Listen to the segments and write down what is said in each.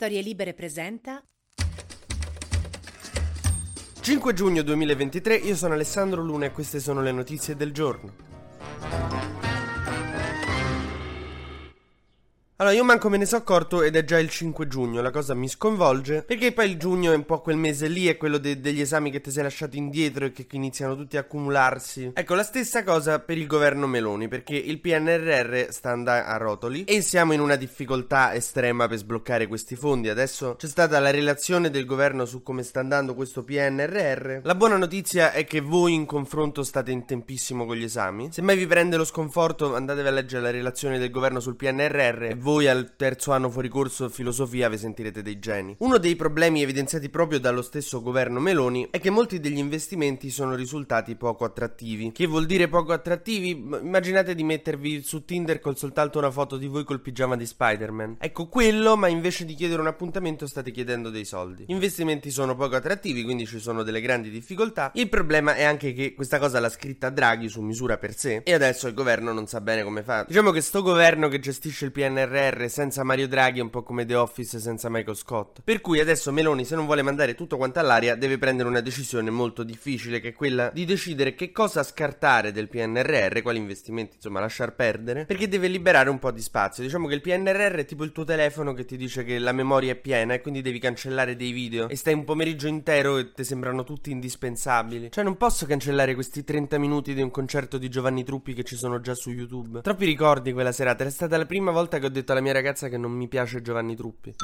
Storie Libere presenta 5 giugno 2023, io sono Alessandro Luna e queste sono le notizie del giorno. Allora, io manco me ne sono accorto ed è già il 5 giugno, la cosa mi sconvolge, perché poi il giugno è un po' quel mese lì, è quello de- degli esami che ti sei lasciato indietro e che iniziano tutti a accumularsi. Ecco, la stessa cosa per il governo Meloni, perché il PNRR sta andando a rotoli e siamo in una difficoltà estrema per sbloccare questi fondi. Adesso c'è stata la relazione del governo su come sta andando questo PNRR. La buona notizia è che voi in confronto state in tempissimo con gli esami. Se mai vi prende lo sconforto, andatevi a leggere la relazione del governo sul PNRR voi al terzo anno fuori corso filosofia vi sentirete dei geni. Uno dei problemi evidenziati proprio dallo stesso governo Meloni è che molti degli investimenti sono risultati poco attrattivi. Che vuol dire poco attrattivi? Immaginate di mettervi su Tinder con soltanto una foto di voi col pigiama di Spider-Man. Ecco quello, ma invece di chiedere un appuntamento state chiedendo dei soldi. Gli investimenti sono poco attrattivi, quindi ci sono delle grandi difficoltà. Il problema è anche che questa cosa l'ha scritta Draghi su misura per sé e adesso il governo non sa bene come fa. Diciamo che sto governo che gestisce il PNRR PNRR senza Mario Draghi è un po' come The Office senza Michael Scott. Per cui adesso Meloni, se non vuole mandare tutto quanto all'aria, deve prendere una decisione molto difficile, che è quella di decidere che cosa scartare del PNRR, quali investimenti insomma lasciar perdere, perché deve liberare un po' di spazio. Diciamo che il PNRR è tipo il tuo telefono che ti dice che la memoria è piena e quindi devi cancellare dei video e stai un pomeriggio intero e ti sembrano tutti indispensabili. Cioè non posso cancellare questi 30 minuti di un concerto di Giovanni Truppi che ci sono già su YouTube. Troppi ricordi quella serata, è stata la prima volta che ho detto detto alla mia ragazza che non mi piace Giovanni Truppi.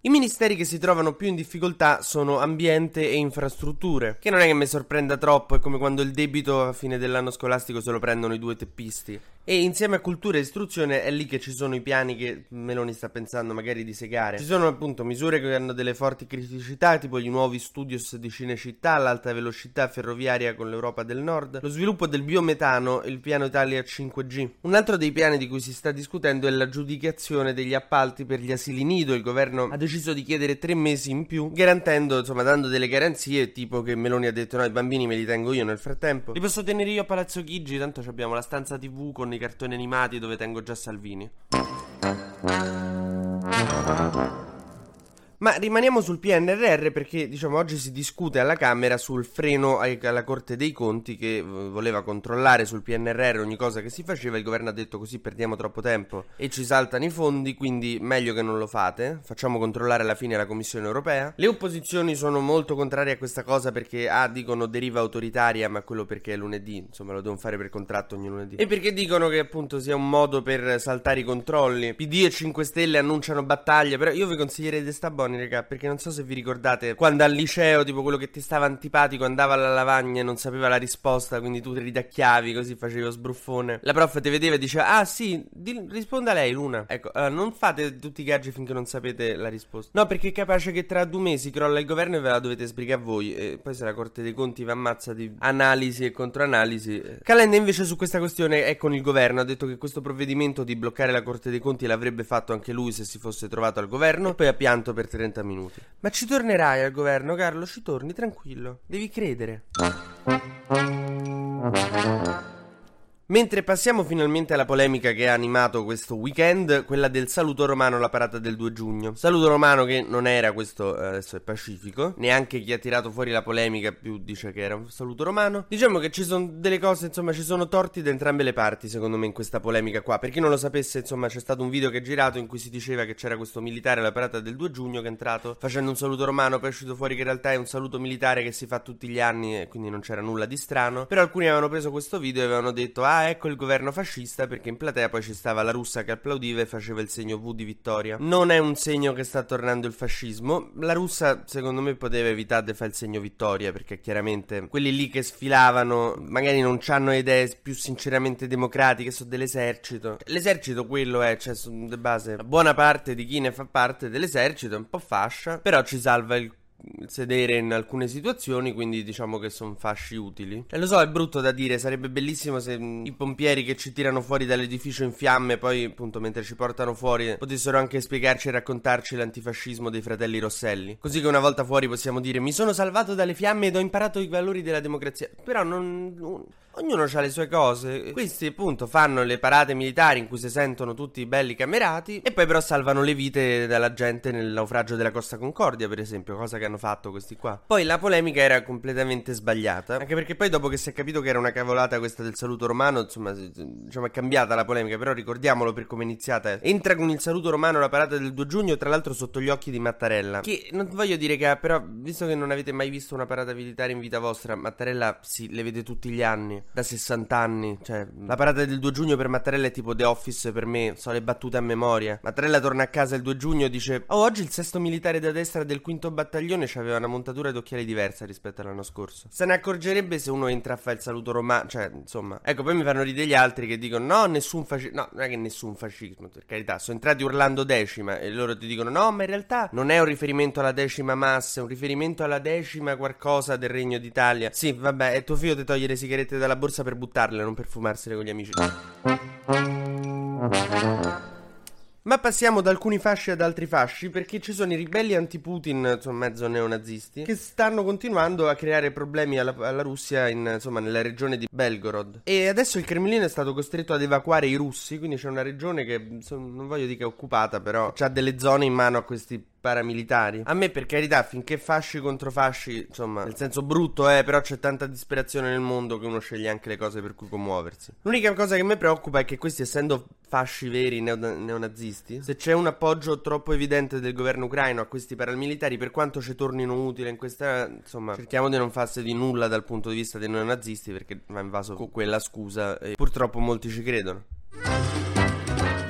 I ministeri che si trovano più in difficoltà sono ambiente e infrastrutture, che non è che mi sorprenda troppo, è come quando il debito a fine dell'anno scolastico se lo prendono i due teppisti. E insieme a cultura e istruzione è lì che ci sono i piani che Meloni sta pensando magari di segare. Ci sono appunto misure che hanno delle forti criticità, tipo gli nuovi studios di Cinecittà, l'alta velocità ferroviaria con l'Europa del Nord, lo sviluppo del biometano, il piano Italia 5G. Un altro dei piani di cui si sta discutendo è l'aggiudicazione degli appalti per gli asili nido. Il governo ha deciso di chiedere tre mesi in più, garantendo, insomma, dando delle garanzie, tipo che Meloni ha detto no, i bambini me li tengo io nel frattempo. Li posso tenere io a Palazzo Chigi, tanto abbiamo la stanza TV con i cartoni animati dove tengo già Salvini. Ma rimaniamo sul PNRR perché diciamo oggi si discute alla Camera sul freno alla Corte dei Conti che voleva controllare sul PNRR ogni cosa che si faceva, il governo ha detto così perdiamo troppo tempo e ci saltano i fondi, quindi meglio che non lo fate, facciamo controllare alla fine la Commissione Europea. Le opposizioni sono molto contrarie a questa cosa perché ah dicono deriva autoritaria, ma quello perché è lunedì, insomma lo devono fare per contratto ogni lunedì. E perché dicono che appunto sia un modo per saltare i controlli. PD e 5 Stelle annunciano battaglie, però io vi consiglierei di sta buoni, raga, perché non so se vi ricordate quando al liceo, tipo quello che ti stava antipatico andava alla lavagna e non sapeva la risposta, quindi tu ti ridacchiavi così facevi lo sbruffone. La prof ti vedeva e diceva: "Ah, sì, di- risponda lei, Luna". Ecco, allora non fate tutti i gaggi finché non sapete la risposta. No, perché è capace che tra due mesi crolla il governo e ve la dovete sbrigare voi e poi se la Corte dei Conti vi ammazza di analisi e controanalisi. Eh. Calenda invece su questa questione è con il governo, ha detto che questo provvedimento di bloccare la Corte dei Conti l'avrebbe fatto anche lui se si fosse trovato al governo e poi ha pianto per 30 minuti. Ma ci tornerai al governo, Carlo, ci torni tranquillo. Devi credere. Mentre passiamo finalmente alla polemica che ha animato questo weekend, quella del saluto romano alla parata del 2 giugno. Saluto romano che non era questo, eh, adesso è pacifico, neanche chi ha tirato fuori la polemica più dice che era un saluto romano. Diciamo che ci sono delle cose, insomma, ci sono torti da entrambe le parti, secondo me, in questa polemica qua. Per chi non lo sapesse, insomma, c'è stato un video che è girato in cui si diceva che c'era questo militare alla parata del 2 giugno che è entrato facendo un saluto romano, poi è uscito fuori che in realtà è un saluto militare che si fa tutti gli anni e quindi non c'era nulla di strano. Però alcuni avevano preso questo video e avevano detto, ah, ecco il governo fascista perché in platea poi ci stava la russa che applaudiva e faceva il segno V di vittoria. Non è un segno che sta tornando il fascismo. La russa, secondo me, poteva evitare di fare il segno vittoria perché chiaramente quelli lì che sfilavano magari non hanno idee più sinceramente democratiche, sono dell'esercito. L'esercito quello è, cioè, di base, buona parte di chi ne fa parte dell'esercito è un po' fascia, però ci salva il sedere in alcune situazioni, quindi diciamo che sono fasci utili. E lo so, è brutto da dire, sarebbe bellissimo se i pompieri che ci tirano fuori dall'edificio in fiamme, poi appunto mentre ci portano fuori, potessero anche spiegarci e raccontarci l'antifascismo dei fratelli Rosselli. Così che una volta fuori possiamo dire mi sono salvato dalle fiamme ed ho imparato i valori della democrazia. Però non... non Ognuno ha le sue cose. Questi, appunto, fanno le parate militari in cui si sentono tutti belli camerati. E poi, però, salvano le vite della gente nel naufragio della Costa Concordia, per esempio. Cosa che hanno fatto questi qua. Poi la polemica era completamente sbagliata. Anche perché poi, dopo che si è capito che era una cavolata questa del saluto romano, insomma, diciamo, è cambiata la polemica. Però ricordiamolo per come è iniziata. Entra con il saluto romano la parata del 2 giugno, tra l'altro sotto gli occhi di Mattarella. Che non voglio dire che, però, visto che non avete mai visto una parata militare in vita vostra, Mattarella sì, le vede tutti gli anni da 60 anni. Cioè, la parata del 2 giugno per Mattarella è tipo The Office per me. So le battute a memoria. Mattarella torna a casa il 2 giugno e dice: Oh, oggi il sesto militare da destra del quinto battaglione aveva una montatura d'occhiali diversa rispetto all'anno scorso. Se ne accorgerebbe se uno entra a fare il saluto romano. Cioè, insomma. Ecco, poi mi fanno ridere gli altri che dicono: No, nessun fascismo. No, non è che nessun fascismo, per carità. Sono entrati urlando decima e loro ti dicono: No, ma in realtà non è un riferimento alla decima massa, è un riferimento alla decima qualcosa del Regno d'Italia. Sì, vabbè, e tuo figlio ti toglie le sigarette dalla borsa per buttarle, non per fumarsele con gli amici. Ma passiamo da alcuni fasci ad altri fasci perché ci sono i ribelli anti-Putin, insomma mezzo neonazisti, che stanno continuando a creare problemi alla, alla Russia in, insomma, nella regione di Belgorod. E adesso il Cremlino è stato costretto ad evacuare i russi, quindi c'è una regione che non voglio dire che è occupata, però ha delle zone in mano a questi paramilitari. A me, per carità, finché fasci contro fasci, insomma, nel senso brutto eh, però c'è tanta disperazione nel mondo che uno sceglie anche le cose per cui commuoversi. L'unica cosa che mi preoccupa è che questi, essendo fasci veri neo- neonazisti, se c'è un appoggio troppo evidente del governo ucraino a questi paramilitari, per quanto ci tornino utile in questa, insomma, cerchiamo di non farsi di nulla dal punto di vista dei neonazisti, perché va invaso con quella scusa e purtroppo molti ci credono.